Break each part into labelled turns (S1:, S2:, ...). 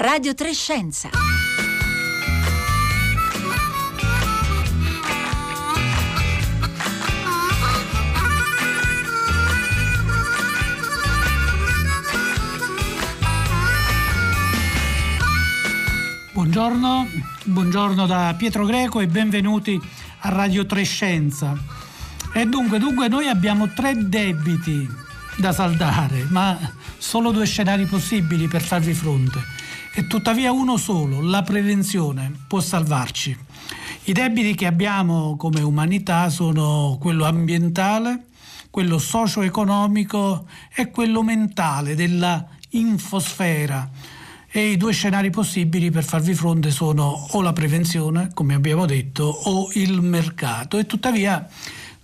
S1: Radio Trescenza.
S2: Buongiorno, buongiorno da Pietro Greco e benvenuti a Radio Trescenza. E dunque, dunque noi abbiamo tre debiti da saldare, ma solo due scenari possibili per farvi fronte e tuttavia uno solo, la prevenzione, può salvarci. I debiti che abbiamo come umanità sono quello ambientale, quello socio-economico e quello mentale della infosfera. E i due scenari possibili per farvi fronte sono o la prevenzione, come abbiamo detto, o il mercato. E tuttavia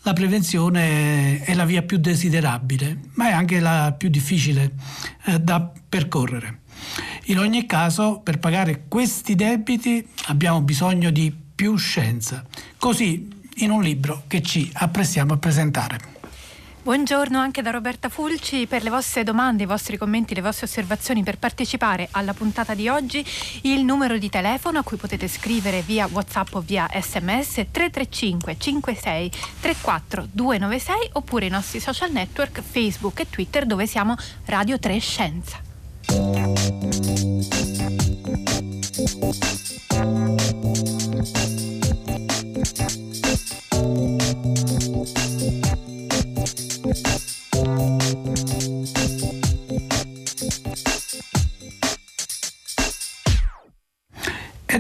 S2: la prevenzione è la via più desiderabile, ma è anche la più difficile eh, da percorrere. In ogni caso, per pagare questi debiti abbiamo bisogno di più scienza, così in un libro che ci apprestiamo a presentare.
S3: Buongiorno anche da Roberta Fulci per le vostre domande, i vostri commenti, le vostre osservazioni per partecipare alla puntata di oggi. Il numero di telefono a cui potete scrivere via WhatsApp o via SMS 335 56 34 296 oppure i nostri social network Facebook e Twitter dove siamo Radio 3 Scienza.
S2: E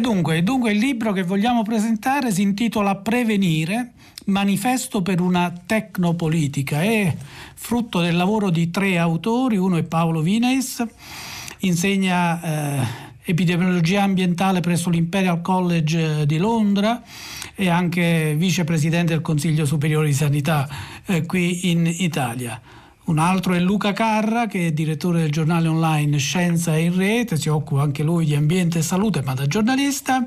S2: dunque, dunque il libro che vogliamo presentare si intitola Prevenire, manifesto per una tecnopolitica. È frutto del lavoro di tre autori, uno è Paolo Vineis, insegna eh, epidemiologia ambientale presso l'Imperial College eh, di Londra e anche vicepresidente del Consiglio Superiore di Sanità eh, qui in Italia. Un altro è Luca Carra, che è direttore del giornale online Scienza in Rete, si occupa anche lui di ambiente e salute, ma da giornalista.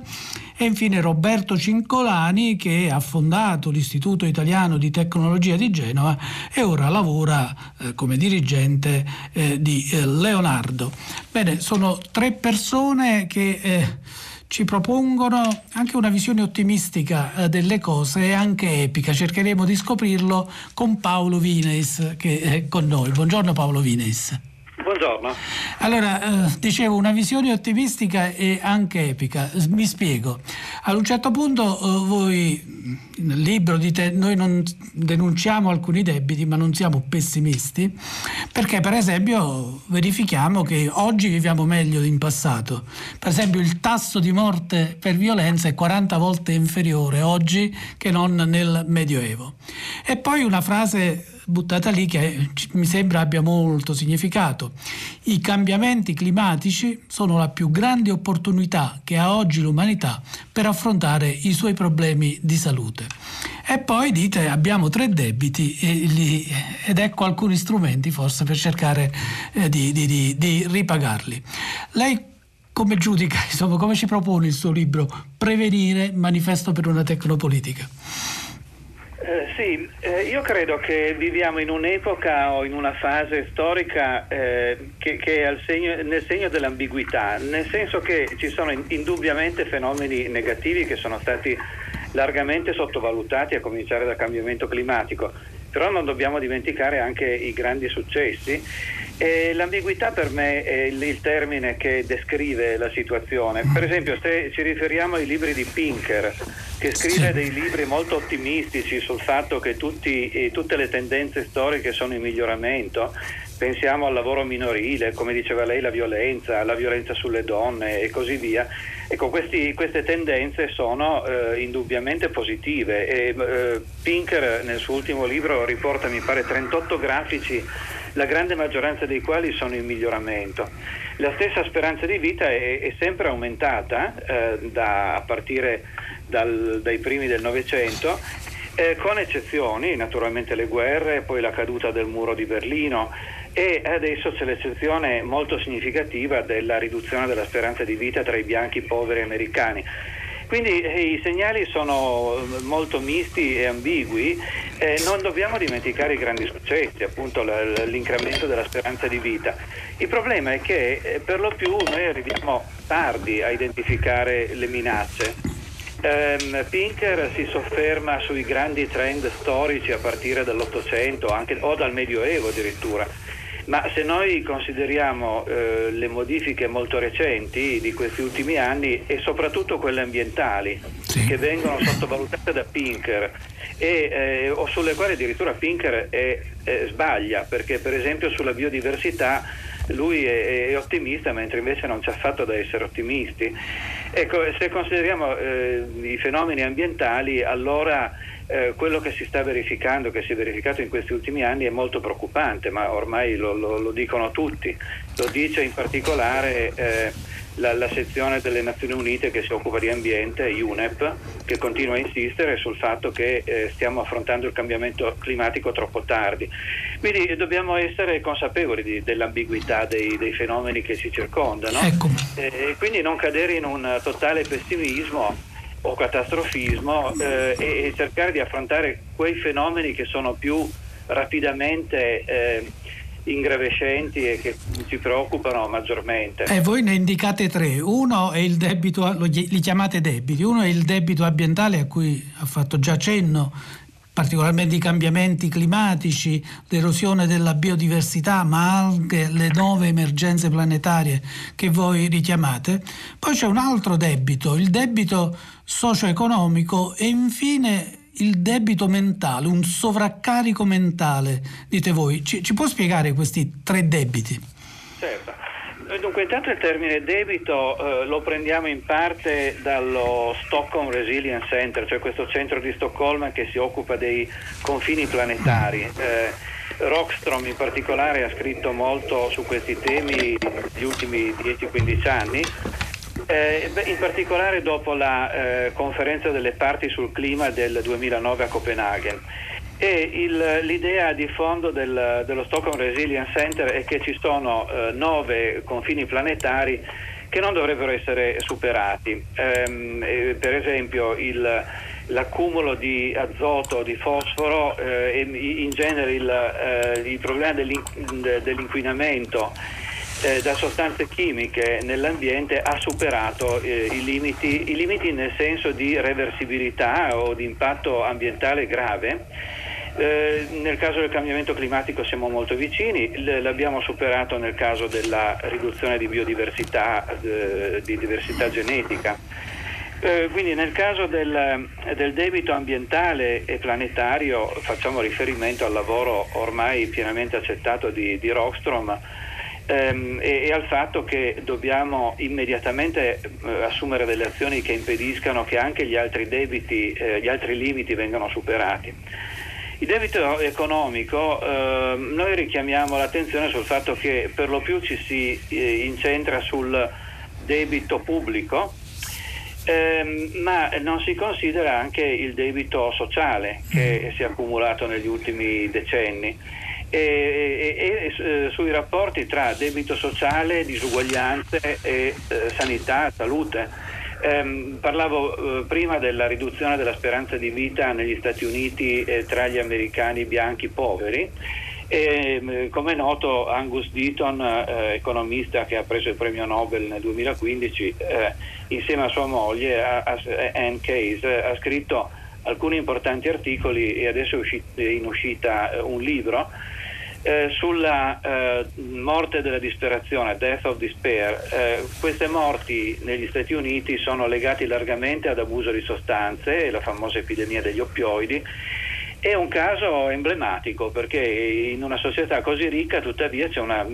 S2: E infine Roberto Cincolani, che ha fondato l'Istituto Italiano di Tecnologia di Genova e ora lavora eh, come dirigente eh, di eh, Leonardo. Bene, sono tre persone che eh, ci propongono anche una visione ottimistica eh, delle cose e anche epica. Cercheremo di scoprirlo con Paolo Vines che è con noi. Buongiorno Paolo Vines.
S4: Buongiorno.
S2: Allora, eh, dicevo, una visione ottimistica e anche epica. Mi spiego. Ad un certo punto eh, voi nel libro dite noi non denunciamo alcuni debiti ma non siamo pessimisti perché per esempio verifichiamo che oggi viviamo meglio in passato. Per esempio il tasso di morte per violenza è 40 volte inferiore oggi che non nel Medioevo. E poi una frase buttata lì che mi sembra abbia molto significato. I cambiamenti climatici sono la più grande opportunità che ha oggi l'umanità per affrontare i suoi problemi di salute. E poi dite abbiamo tre debiti ed ecco alcuni strumenti forse per cercare eh, di, di, di, di ripagarli. Lei come giudica, insomma, come ci propone il suo libro Prevenire, manifesto per una tecnopolitica?
S4: Eh, sì, eh, io credo che viviamo in un'epoca o in una fase storica eh, che, che, è segno, nel segno dell'ambiguità, nel senso che ci sono in, indubbiamente fenomeni negativi che sono stati largamente sottovalutati a cominciare dal cambiamento climatico, però non dobbiamo dimenticare anche i grandi successi e l'ambiguità per me è il, termine che descrive la situazione. Per esempio, se ci riferiamo ai libri di Pinker, che scrive dei libri molto ottimistici sul fatto che tutti, eh, tutte le tendenze storiche sono in miglioramento, pensiamo al lavoro minorile, come diceva lei, la violenza, la violenza sulle donne e così via. Ecco, questi, queste tendenze sono eh, indubbiamente positive e eh, Pinker nel suo ultimo libro riporta, mi pare, 38 grafici la grande maggioranza dei quali sono in miglioramento. La stessa speranza di vita è, è sempre aumentata eh, da, a partire dal, dai primi del Novecento, eh, con eccezioni, naturalmente le guerre, poi la caduta del muro di Berlino e adesso c'è l'eccezione molto significativa della riduzione della speranza di vita tra i bianchi poveri americani. Quindi eh, i segnali sono eh, molto misti e ambigui, eh, non dobbiamo dimenticare i grandi successi, appunto l'incremento della speranza di vita. Il problema è che eh, per lo più noi arriviamo tardi a identificare le minacce. Um, Pinker si sofferma sui grandi trend storici a partire dall'Ottocento o dal Medioevo addirittura ma se noi consideriamo eh, le modifiche molto recenti di questi ultimi anni e soprattutto quelle ambientali sì. che vengono sottovalutate da Pinker e, eh, o sulle quali addirittura Pinker è, è, sbaglia perché per esempio sulla biodiversità lui è, è, ottimista mentre invece non c'è affatto da essere ottimisti. Ecco, se consideriamo eh, i fenomeni ambientali allora eh, quello che si sta verificando, che si è verificato in questi ultimi anni è molto preoccupante, ma ormai lo, lo, lo dicono tutti. Lo dice in particolare eh, la, la, sezione delle Nazioni Unite che si occupa di ambiente, UNEP, che continua a insistere sul fatto che eh, stiamo affrontando il cambiamento climatico troppo tardi. Quindi dobbiamo essere consapevoli di, dell'ambiguità dei, dei, fenomeni che ci circondano ecco. e quindi non cadere in un totale pessimismo o catastrofismo eh, e, cercare di affrontare quei fenomeni che sono più rapidamente eh, ingravescenti e che ci preoccupano maggiormente.
S2: E voi ne indicate tre. Uno è il debito, li chiamate debiti, uno è il debito ambientale a cui ha fatto già cenno particolarmente i cambiamenti climatici, l'erosione della biodiversità, ma anche le nuove emergenze planetarie che voi richiamate. Poi c'è un altro debito, il debito socio-economico e infine il debito mentale, un sovraccarico mentale, dite voi. Ci, ci può spiegare questi tre debiti?
S4: Certo. Dunque, intanto il termine debito eh, lo prendiamo in parte dallo Stockholm Resilience Center, cioè questo centro di Stoccolma che si occupa dei confini planetari. Eh, Rockstrom in particolare ha scritto molto su questi temi negli ultimi 10-15 anni. Eh, in particolare dopo la eh, conferenza delle parti sul clima del 2009 a Copenaghen. E il, l'idea di fondo del, dello Stockholm Resilience Center è che ci sono eh, nove confini planetari che non dovrebbero essere superati. Ehm, eh, per esempio il, l'accumulo di azoto, di fosforo eh, e in genere il, eh, il problema dell'inquinamento eh, da sostanze chimiche nell'ambiente ha superato eh, i, limiti, i limiti nel senso di reversibilità o di impatto ambientale grave eh, nel caso del cambiamento climatico siamo molto vicini, L- l'abbiamo superato nel caso della riduzione di biodiversità, eh, di diversità genetica. Eh, quindi nel caso del, del, debito ambientale e planetario facciamo riferimento al lavoro ormai pienamente accettato di, di Rockstrom ehm, e, e, al fatto che dobbiamo immediatamente eh, assumere delle azioni che impediscano che anche gli altri debiti, eh, gli altri limiti vengano superati. Il debito economico, eh, noi richiamiamo l'attenzione sul fatto che per lo più ci si eh, incentra sul debito pubblico, ehm, ma non si considera anche il debito sociale che mm. si è accumulato negli ultimi decenni. E, e, e, e, sui rapporti tra debito sociale, disuguaglianze e eh, sanità, salute. Eh, parlavo eh, prima della riduzione della speranza di vita negli Stati Uniti eh, tra gli americani bianchi poveri. E, ehm, come è noto Angus Deaton, eh, economista che ha preso il premio Nobel nel 2015, eh, insieme a sua moglie a, a Anne Case, ha scritto alcuni importanti articoli e adesso è in uscita eh, un libro eh, sulla eh, morte della disperazione, death of despair, eh, queste morti negli Stati Uniti sono legate largamente ad abuso di sostanze, la famosa epidemia degli oppioidi. È un caso emblematico perché in una società così ricca tuttavia c'è una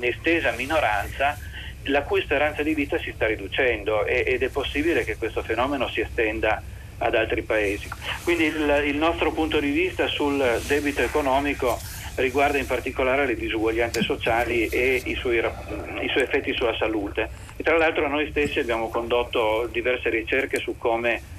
S4: estesa minoranza la cui speranza di vita si sta riducendo ed è possibile che questo fenomeno si estenda ad altri paesi. Quindi il, il nostro punto di vista sul debito economico riguarda in particolare le disuguaglianze sociali e i suoi, i suoi effetti sulla salute. E tra l'altro noi stessi abbiamo condotto diverse ricerche su come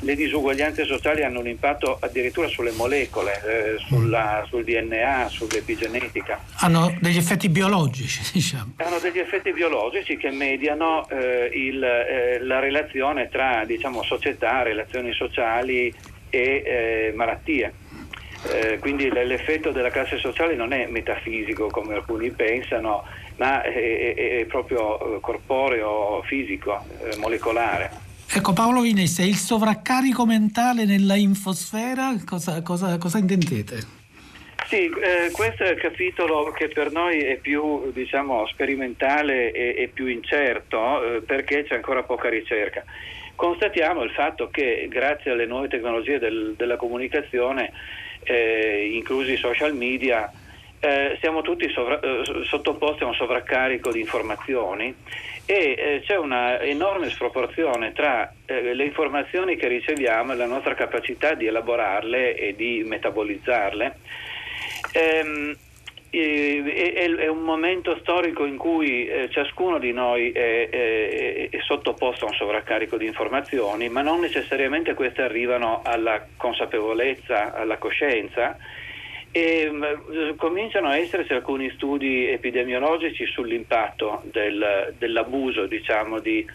S4: le disuguaglianze sociali hanno un impatto addirittura sulle molecole, eh, sulla, sul DNA, sull'epigenetica.
S2: Hanno degli effetti biologici, diciamo.
S4: Hanno degli effetti biologici che mediano eh, il, eh, la relazione tra diciamo, società, relazioni sociali e eh, malattie. Eh, quindi l'effetto della classe sociale non è metafisico come alcuni pensano, ma è, è, è proprio eh, corporeo, fisico, molecolare.
S2: Ecco Paolo Vinesse, il sovraccarico mentale nella infosfera, cosa, cosa, cosa intendete?
S4: Sì, eh, questo è il capitolo che per noi è più diciamo, sperimentale e, e, più incerto eh, perché c'è ancora poca ricerca. Constatiamo il fatto che grazie alle nuove tecnologie del, della comunicazione, eh, inclusi i social media, eh, siamo tutti sovra- eh, sottoposti a un sovraccarico di informazioni e eh, c'è una enorme sproporzione tra eh, le informazioni che riceviamo e la nostra capacità di elaborarle e di metabolizzarle. Ehm, è, un momento storico in cui eh, ciascuno di noi è, sottoposto a un sovraccarico di informazioni, ma non necessariamente queste arrivano alla consapevolezza, alla coscienza. E mh, cominciano a esserci alcuni studi epidemiologici sull'impatto del, dell'abuso diciamo, di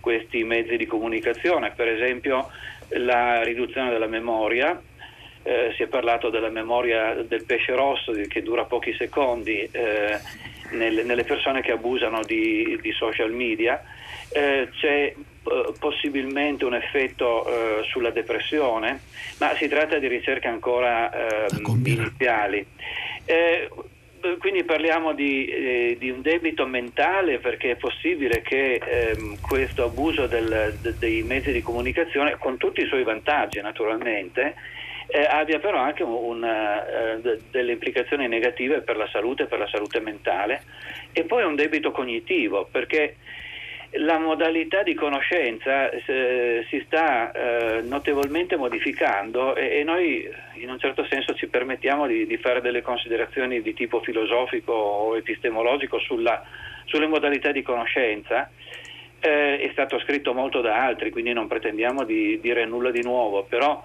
S4: questi mezzi di comunicazione, per esempio la riduzione della memoria, eh, si è parlato della memoria del pesce rosso che dura pochi secondi eh, nelle, nelle, persone che abusano di, di social media, eh, c'è eh, possibilmente un effetto eh, sulla depressione, ma si tratta di ricerche ancora ehm, iniziali. Eh, quindi parliamo di, eh, di, un debito mentale perché è possibile che ehm, questo abuso del, de, dei mezzi di comunicazione, con tutti i suoi vantaggi naturalmente, eh, abbia però anche un, uh, de, delle implicazioni negative per la salute, per la salute mentale e poi un debito cognitivo perché la modalità di conoscenza eh, si sta eh, notevolmente modificando e, e, noi in un certo senso ci permettiamo di, di, fare delle considerazioni di tipo filosofico o epistemologico sulla, sulle modalità di conoscenza. Eh, è stato scritto molto da altri, quindi non pretendiamo di dire nulla di nuovo, però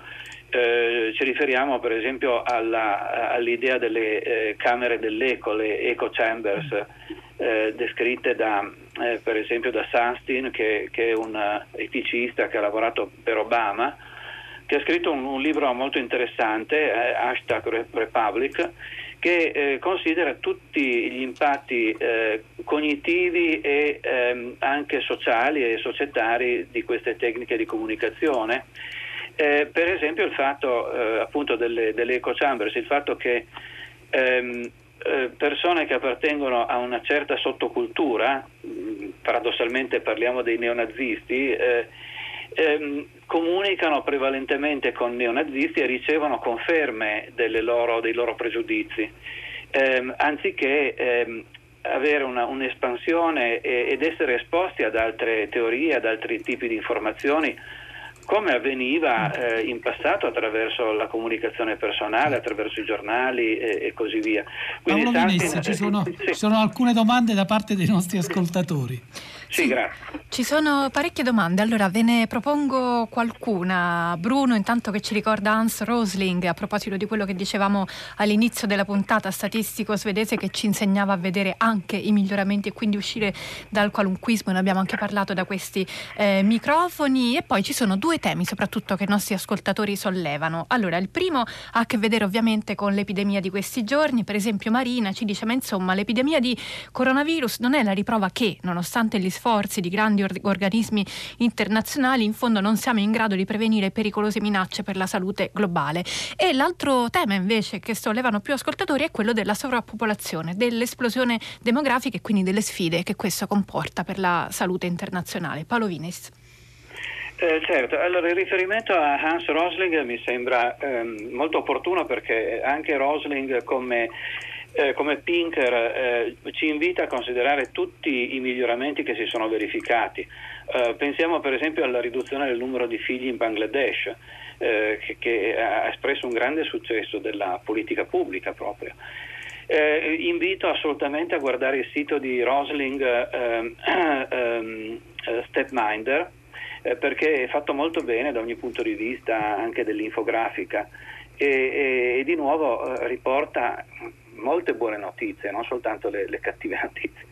S4: eh, ci riferiamo per esempio alla, all'idea delle eh, camere dell'eco, le eco chambers, eh, descritte da, eh, per esempio da Sunstein, che, che, è un eticista che ha lavorato per Obama, che ha scritto un, un libro molto interessante, eh, hashtag Republic, che eh, considera tutti gli impatti eh, cognitivi e ehm, anche sociali e societari di queste tecniche di comunicazione. Eh, per esempio il fatto eh, appunto delle, delle eco chambers, il fatto che ehm, eh, persone che appartengono a una certa sottocultura, mm, paradossalmente parliamo dei neonazisti, eh, ehm, comunicano prevalentemente con neonazisti e ricevono conferme loro, dei loro pregiudizi, ehm, anziché ehm, avere una, un'espansione ed essere esposti ad altre teorie, ad altri tipi di informazioni come avveniva eh, in passato attraverso la comunicazione personale, attraverso i giornali e, e così via.
S2: Quindi Paolo Vinessa, ci, sono, sì. ci sono alcune domande da parte dei nostri ascoltatori.
S4: Sì, grazie.
S3: Ci sono parecchie domande, allora ve ne propongo qualcuna. Bruno, intanto che ci ricorda Hans Rosling a proposito di quello che dicevamo all'inizio della puntata, statistico svedese che ci insegnava a vedere anche i miglioramenti e quindi uscire dal qualunquismo, ne abbiamo anche parlato da questi eh, microfoni e poi ci sono due temi soprattutto che i nostri ascoltatori sollevano. Allora, il primo ha a che vedere ovviamente con l'epidemia di questi giorni, per esempio Marina ci dice ma insomma l'epidemia di coronavirus non è la riprova che nonostante gli sforzi di grandi or- organismi internazionali, in fondo non siamo in grado di prevenire pericolose minacce per la salute globale. E l'altro tema invece che sollevano più ascoltatori è quello della sovrappopolazione, dell'esplosione demografica e quindi delle sfide che questo comporta per la salute internazionale. Paolo Vinis.
S4: Eh, certo, allora il riferimento a Hans Rosling mi sembra ehm, molto opportuno perché anche Rosling come eh, come Pinker eh, ci invita a considerare tutti i miglioramenti che si sono verificati. Eh, pensiamo per esempio alla riduzione del numero di figli in Bangladesh, eh, che, che, ha espresso un grande successo della politica pubblica proprio. Eh, invito assolutamente a guardare il sito di Rosling ehm, ehm, Stepminder eh, perché è fatto molto bene da ogni punto di vista anche dell'infografica e, e, e di nuovo riporta molte buone notizie, non soltanto le, le cattive notizie.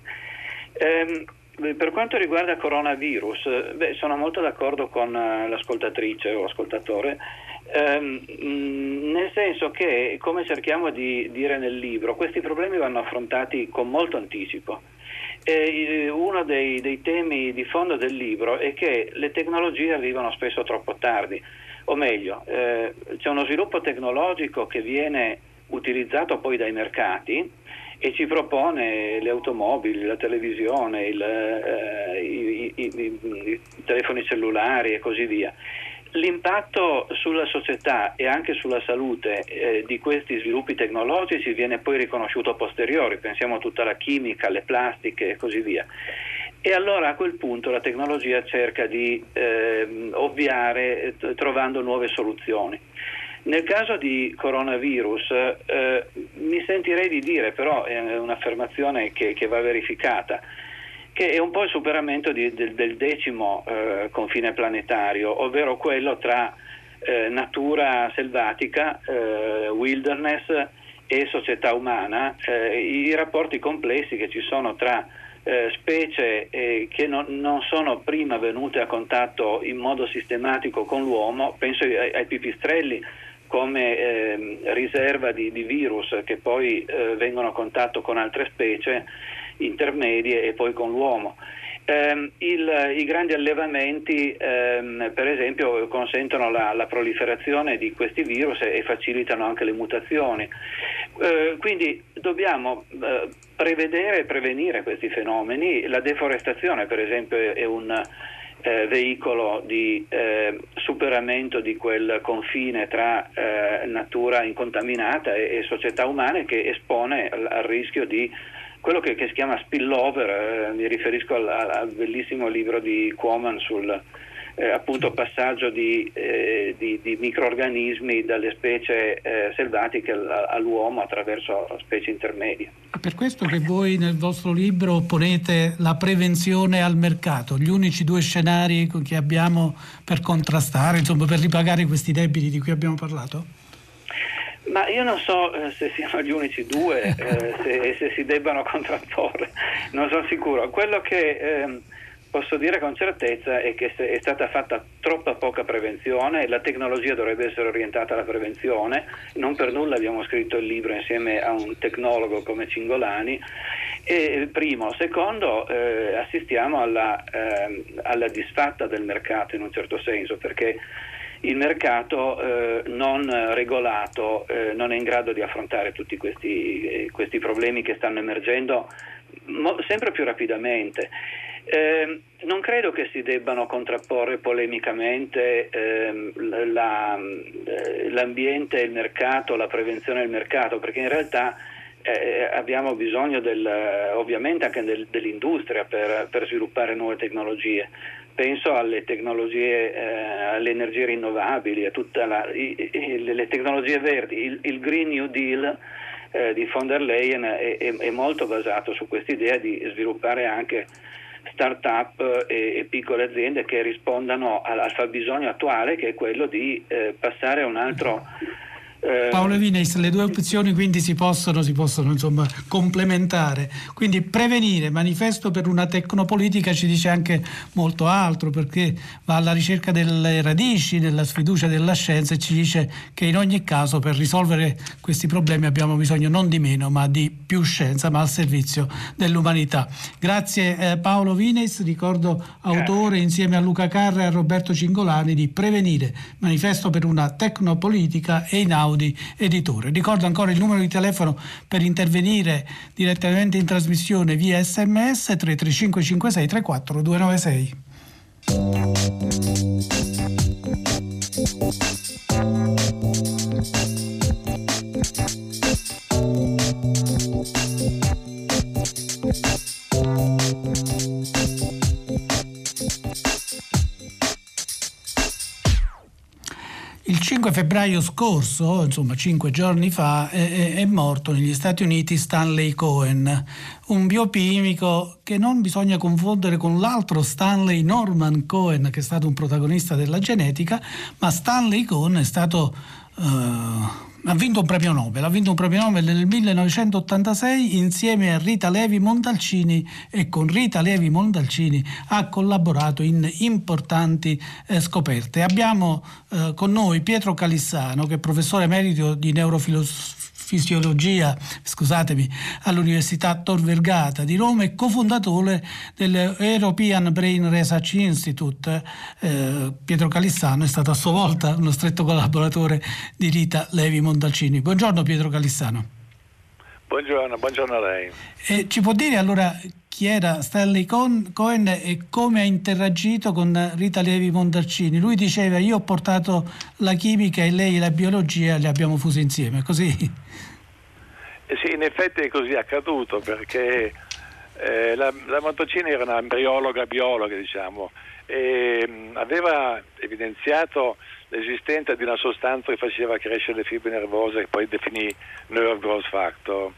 S4: Ehm, per quanto riguarda coronavirus, beh, sono molto d'accordo con eh, l'ascoltatrice o ascoltatore, ehm, nel senso che, come cerchiamo di dire nel libro, questi problemi vanno affrontati con molto anticipo. E uno dei, dei temi di fondo del libro è che le tecnologie arrivano spesso troppo tardi, o meglio, eh, c'è uno sviluppo tecnologico che viene utilizzato poi dai mercati e ci propone le automobili, la televisione, il, eh, i, i, i, i, telefoni cellulari e così via. L'impatto sulla società e anche sulla salute eh, di questi sviluppi tecnologici viene poi riconosciuto a posteriori, pensiamo a tutta la chimica, le plastiche e così via. E allora a quel punto la tecnologia cerca di eh, ovviare eh, trovando nuove soluzioni. Nel caso di coronavirus eh, mi sentirei di dire, però è un'affermazione che, che, va verificata, che è un po' il superamento di, del, del, decimo eh, confine planetario, ovvero quello tra eh, natura selvatica, eh, wilderness e società umana, eh, i rapporti complessi che ci sono tra eh, specie eh, che non, non, sono prima venute a contatto in modo sistematico con l'uomo, penso ai, ai pipistrelli, come eh, riserva di, di, virus che poi eh, vengono a contatto con altre specie intermedie e poi con l'uomo. Eh, il, I grandi allevamenti, ehm, per esempio, consentono la, la, proliferazione di questi virus e, e facilitano anche le mutazioni. Eh, quindi dobbiamo eh, prevedere e prevenire questi fenomeni. La deforestazione, per esempio, è un eh, veicolo di eh, superamento di quel confine tra eh, natura incontaminata e, e, società umane che espone al, al rischio di quello che, che, si chiama spillover, eh, mi riferisco al, al, bellissimo libro di Quoman sul eh, appunto passaggio di, eh, di, di, microorganismi dalle specie eh, selvatiche all'uomo attraverso specie intermedie.
S2: Per questo che voi nel vostro libro ponete la prevenzione al mercato, gli unici due scenari che abbiamo per contrastare, insomma per ripagare questi debiti di cui abbiamo parlato?
S4: Ma io non so eh, se siano gli unici due, eh, se, se, si debbano contrapporre, non sono sicuro. Quello che ehm, posso dire con certezza è che è stata fatta troppa poca prevenzione, la tecnologia dovrebbe essere orientata alla prevenzione, non per nulla abbiamo scritto il libro insieme a un tecnologo come Cingolani. E, primo, secondo, eh, assistiamo alla, eh, alla, disfatta del mercato in un certo senso, perché il mercato eh, non regolato eh, non è in grado di affrontare tutti questi, eh, questi problemi che stanno emergendo mo- sempre più rapidamente. Eh, non credo che si debbano contrapporre polemicamente ehm, la, eh, l'ambiente e il mercato, la prevenzione del mercato, perché in realtà eh, abbiamo bisogno del, ovviamente anche del, dell'industria per, per, sviluppare nuove tecnologie. Penso alle tecnologie, eh, alle energie rinnovabili, a tutte le tecnologie verdi. Il, il, Green New Deal eh, di von der Leyen è, è, è molto basato su questa idea di sviluppare anche start-up e, e, piccole aziende che rispondano al, al fabbisogno attuale che è quello di eh, passare a un altro
S2: eh, Paolo Vines, le due opzioni quindi si possono, si possono insomma, complementare. Quindi prevenire, manifesto per una tecnopolitica ci dice anche molto altro perché va alla ricerca delle radici, della sfiducia della scienza e ci dice che in ogni caso per risolvere questi problemi abbiamo bisogno non di meno ma di più scienza ma al servizio dell'umanità. Grazie eh, Paolo Vines, ricordo autore insieme a Luca Carra e a Roberto Cingolani di Prevenire, manifesto per una tecnopolitica e in audio Audi Editore. Ricordo ancora il numero di telefono per intervenire direttamente in trasmissione via sms 335 56 34 296. Febbraio scorso, insomma cinque giorni fa, è, è, morto negli Stati Uniti Stanley Cohen, un biochimico che non bisogna confondere con l'altro Stanley Norman Cohen, che è stato un protagonista della genetica, ma Stanley Cohen è stato... Uh, ha vinto un premio Nobel, ha vinto un premio Nobel nel 1986 insieme a Rita Levi Montalcini e con Rita Levi Montalcini ha collaborato in importanti eh, scoperte. Abbiamo eh, con noi Pietro Calissano che è professore emerito di neurofilosofia fisiologia, scusatemi, all'Università Tor Vergata di Roma e cofondatore dell'European Brain Research Institute. Eh, Pietro Calissano è stato a sua volta uno stretto collaboratore di Rita Levi Montalcini. Buongiorno Pietro Calissano.
S1: Buongiorno, buongiorno a lei.
S2: E ci può dire allora chi era Stanley Cohen e come ha interagito con Rita Levi Montalcini? Lui diceva io ho portato la chimica e lei la biologia, le abbiamo fuse insieme, così?
S1: Eh sì, in effetti è così accaduto perché eh, la, la Montalcini era una embriologa biologa, diciamo, e mm, aveva evidenziato l'esistenza di una sostanza che faceva crescere le fibre nervose che poi definì nerve growth factor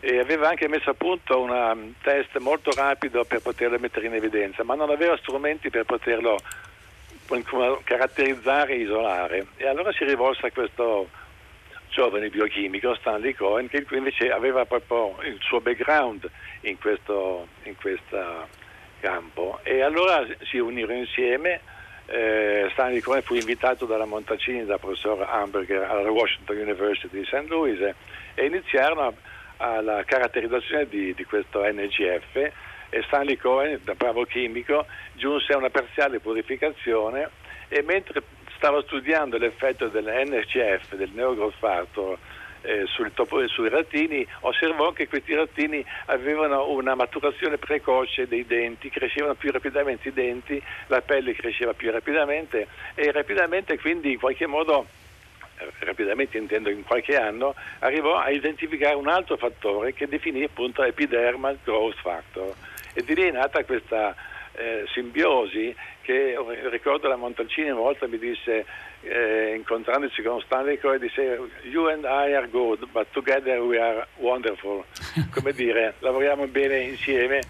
S1: e aveva anche messo a punto un mm, test molto rapido per poterlo mettere in evidenza, ma non aveva strumenti per poterlo caratterizzare e isolare. E allora si rivolse a questo giovane biochimico Stanley Cohen che invece aveva proprio il suo background in questo in campo e allora si unirono insieme eh, Stanley Cohen fu invitato dalla Montalcini dal professor Hamburger alla Washington University di St. Louis e iniziarono alla caratterizzazione di, di questo NGF e Stanley Cohen, da bravo chimico, giunse a una parziale purificazione e mentre stava studiando l'effetto dell'NCF, del neogrosfato, eh, sul topo, sui rattini, osservò che questi rattini avevano una maturazione precoce dei denti, crescevano più rapidamente i denti, la pelle cresceva più rapidamente e rapidamente quindi in qualche modo rapidamente intendo in qualche anno, arrivò a identificare un altro fattore che definì appunto epidermal growth factor. E di lì è nata questa eh, simbiosi che ricordo la Montalcini una volta mi disse eh, incontrandoci con Stanley Coe disse you and I are good but together we are wonderful. Come dire lavoriamo bene insieme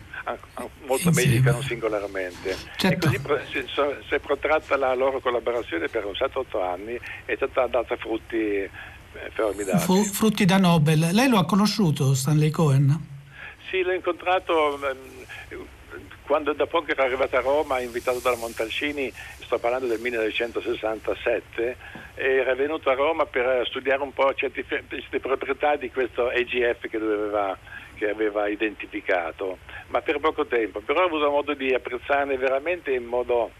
S1: molto insieme. meglio che non singolarmente certo. e così si, si, è protratta la loro collaborazione per un 7-8 anni e è stata data frutti eh, formidabili
S2: frutti da Nobel lei lo ha conosciuto Stanley Cohen?
S1: Sì, l'ho incontrato ehm, quando da poco era arrivato a Roma, invitato dalla Montalcini, sto parlando del 1967, era venuto a Roma per studiare un po' certe, certe proprietà di questo EGF che, doveva, che, aveva identificato, ma per poco tempo. Però ho avuto modo di apprezzarne veramente in modo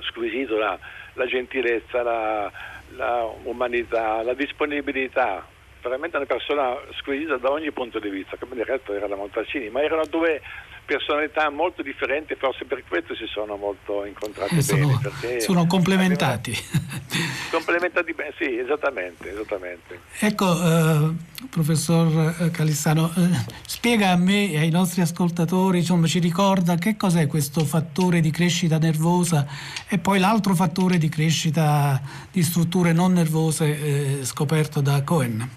S1: squisito la, la gentilezza, la, la umanità, la disponibilità veramente una persona squisita da ogni punto di vista, come del resto era la Montalcini, ma erano due personalità molto differenti, forse per questo si sono molto incontrati eh,
S2: sono,
S1: bene.
S2: sono complementati.
S1: complementati bene, sì, esattamente. esattamente.
S2: Ecco, eh, professor eh, Calissano, eh, spiega a me e ai nostri ascoltatori, insomma, ci ricorda che cos'è questo fattore di crescita nervosa e poi l'altro fattore di crescita di strutture non nervose eh, scoperto da Cohen.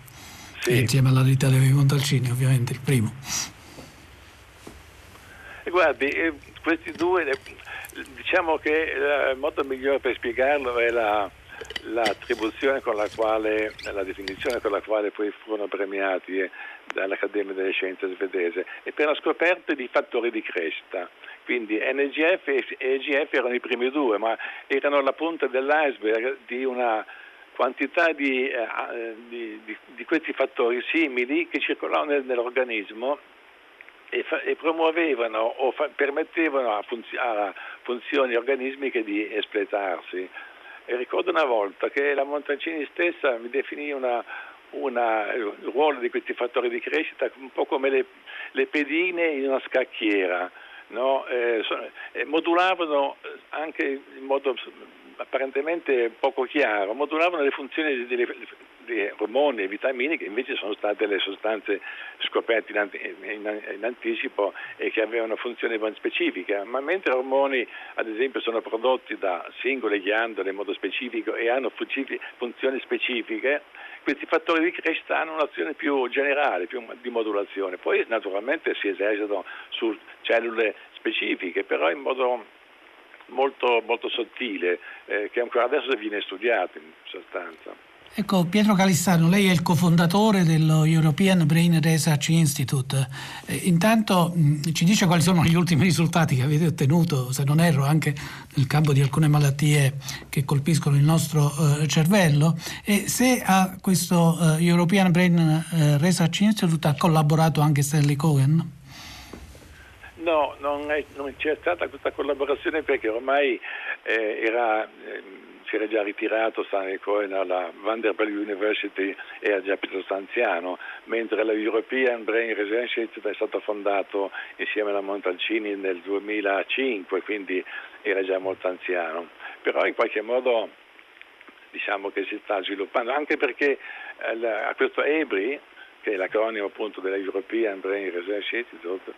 S2: Sì. Insieme alla Rita Levi Montalcini, ovviamente, il primo.
S1: Guardi, eh, questi due, eh, diciamo che il modo migliore per spiegarlo è la, l'attribuzione con la quale, la definizione con la quale poi furono premiati eh, dall'Accademia delle Scienze svedese, e per la scoperta di fattori di crescita. Quindi NGF e EGF erano i primi due, ma erano la punta dell'iceberg di una quantità di, eh, di, di, di questi fattori simili che circolavano nell'organismo e, fa, e promuovevano o fa, permettevano a, funzi- a, funzioni organismiche di espletarsi. E ricordo una volta che la Montalcini stessa mi definì una, una, il ruolo di questi fattori di crescita un po' come le, le pedine in una scacchiera. No? Eh, so, eh, modulavano anche in modo apparentemente poco chiaro, modulavano le funzioni delle, di ormoni e vitamine che invece sono state le sostanze scoperte in, anticipo e che avevano funzioni ben specifiche, ma mentre ormoni ad esempio sono prodotti da singole ghiandole in modo specifico e hanno funzioni specifiche, questi fattori di crescita hanno un'azione più generale, più di modulazione. Poi naturalmente si esercitano su cellule specifiche, però in modo molto, molto sottile, eh, che ancora adesso viene studiato in sostanza.
S2: Ecco, Pietro Calissano, lei è il cofondatore dello European Brain Research Institute. Eh, intanto mh, ci dice quali sono gli ultimi risultati che avete ottenuto, se non erro, anche nel campo di alcune malattie che colpiscono il nostro eh, cervello e se a questo eh, European Brain eh, Research Institute ha collaborato anche Stanley Cohen?
S1: No, non, è, non, c'è stata questa collaborazione perché ormai eh, era, eh, si era già ritirato Stanley Cohen alla Vanderbilt University, era già piuttosto anziano, mentre la European Brain Research Institute è stato fondato insieme alla Montalcini nel 2005, quindi era già molto anziano. Però in qualche modo diciamo che si sta sviluppando, anche perché eh, a questo EBRI, che è l'acronimo appunto della European Brain Research Institute,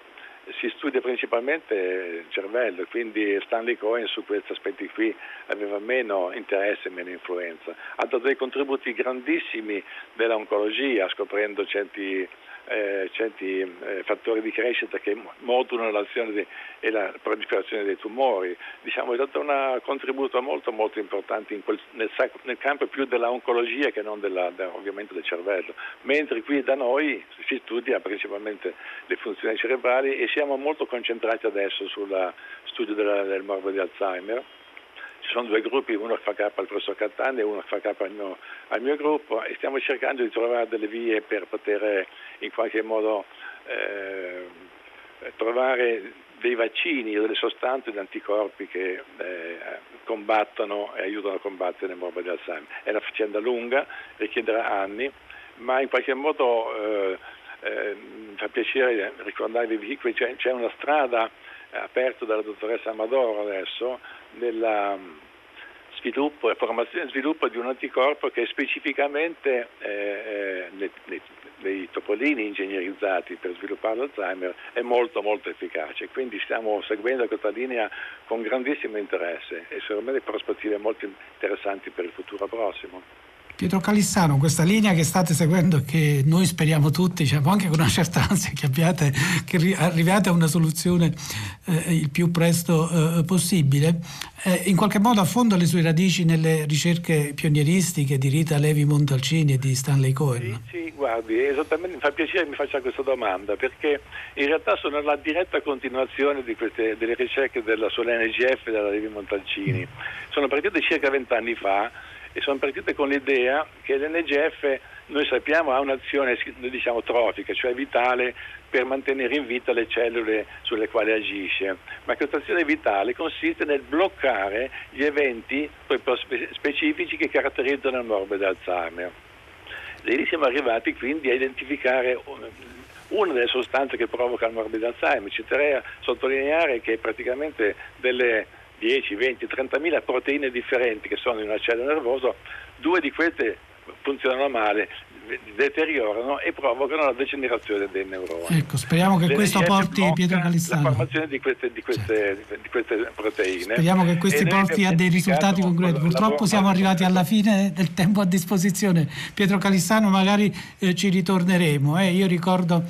S1: si studia principalmente il cervello, quindi Stanley Cohen su questi aspetti qui aveva meno interesse e meno influenza. Ha dato dei contributi grandissimi dell'oncologia, scoprendo certi eh, certi eh, fattori di crescita che modulano l'azione di, e la proliferazione dei tumori. Diciamo, è dato un contributo molto molto importante quel, nel, nel, campo più della oncologia che non della, da, ovviamente del cervello, mentre qui da noi si studia principalmente le funzioni cerebrali e siamo molto concentrati adesso sul studio della, del morbo di Alzheimer sono due gruppi, uno fa capo al professor Cattaneo e uno fa capo al mio, al mio, gruppo e stiamo cercando di trovare delle vie per poter in qualche modo eh, trovare dei vaccini o delle sostanze di anticorpi che eh, combattono e aiutano a combattere il morbo di Alzheimer. È una faccenda lunga, richiederà anni, ma in qualche modo eh, eh, mi fa piacere ricordarvi che c'è, c'è una strada aperta dalla dottoressa Amadoro adesso nella mm, sviluppo e formazione e sviluppo di un anticorpo che specificamente eh, nei, nei, nei, topolini ingegnerizzati per sviluppare l'Alzheimer è molto molto efficace. Quindi stiamo seguendo questa linea con grandissimo interesse e secondo me delle prospettive molto interessanti per il futuro prossimo.
S2: Pietro Calissano, questa linea che state seguendo e che noi speriamo tutti, diciamo anche con una certa ansia che, abbiate, che arriviate a una soluzione eh, il più presto eh, possibile, eh, in qualche modo affonda le sue radici nelle ricerche pionieristiche di Rita Levi Montalcini e di Stanley Cohen.
S1: Sì, sì, guardi, esattamente, mi fa piacere che mi faccia questa domanda perché in realtà sono la diretta continuazione queste, delle ricerche della, sull'NGF della Levi Montalcini. Mm. Sono partite circa vent'anni fa e sono partite con l'idea che l'NGF, noi sappiamo, ha un'azione diciamo, trofica, cioè vitale per mantenere in vita le cellule sulle quali agisce, ma questa azione vitale consiste nel bloccare gli eventi specifici che caratterizzano il morbo di Alzheimer. E lì siamo arrivati quindi a identificare una delle sostanze che provoca il morbo di Alzheimer. Ci terrei a sottolineare che praticamente delle 10, 20, 30 mila proteine differenti che sono in una cella nervosa, due di queste funzionano male, deteriorano e provocano la degenerazione dei neuroni.
S2: Ecco, speriamo che questo porti Pietro Calissano.
S1: La formazione di queste, di, queste, certo. di queste, proteine.
S2: Speriamo che questi porti a dei risultati concreti. Purtroppo siamo arrivati alla fine del tempo a disposizione. Pietro Calissano, magari eh, ci ritorneremo. Eh. Io ricordo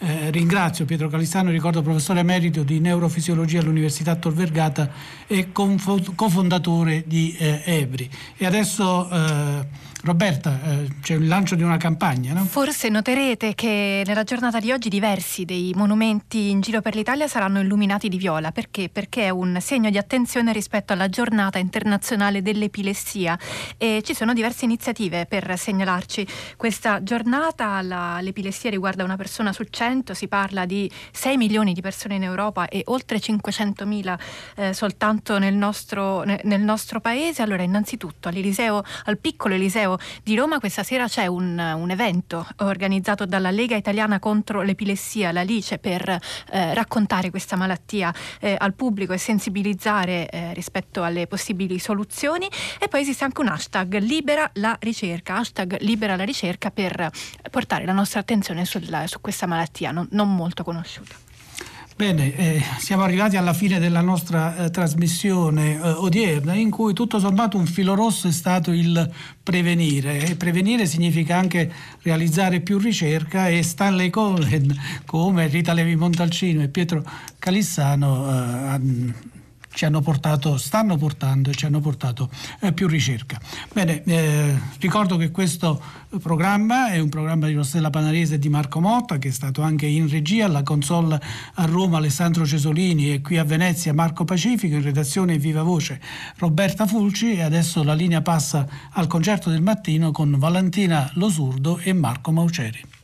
S2: eh, ringrazio Pietro Calistano, ricordo professore emerito di neurofisiologia all'Università Tor Vergata e cofondatore di eh, Ebri. E adesso eh, Roberta, eh, c'è il lancio di una campagna, no?
S3: Forse noterete che nella giornata di oggi diversi dei monumenti in giro per l'Italia saranno illuminati di viola. Perché? Perché è un segno di attenzione rispetto alla giornata internazionale dell'epilessia e ci sono diverse iniziative per segnalarci questa giornata. La, l'epilessia riguarda una persona su 100, si parla di 6 milioni di persone in Europa e oltre 500 mila eh, soltanto nel nostro, nel nostro paese. Allora, innanzitutto all'Eliseo, al piccolo Eliseo Museo di Roma questa sera c'è un, un evento organizzato dalla Lega Italiana contro l'Epilessia, la Lice, per eh, raccontare questa malattia eh, al pubblico e sensibilizzare eh, rispetto alle possibili soluzioni. E poi esiste anche un hashtag Libera la ricerca, hashtag Libera la ricerca per portare la nostra attenzione sul, su questa malattia non, non molto conosciuta.
S2: Bene, eh, siamo arrivati alla fine della nostra eh, trasmissione eh, odierna in cui tutto sommato un filo rosso è stato il prevenire. E prevenire significa anche realizzare più ricerca e Stanley Cohen come Rita Levi Montalcino e Pietro Calissano eh, ci hanno portato, stanno portando e ci hanno portato eh, più ricerca. Bene, eh, ricordo che questo programma è un programma di Rossella Panarese e di Marco Motta che è stato anche in regia, alla console a Roma Alessandro Cesolini e qui a Venezia Marco Pacifico, in redazione Viva Voce Roberta Fulci e adesso la linea passa al concerto del mattino con Valentina Losurdo e Marco Mauceri.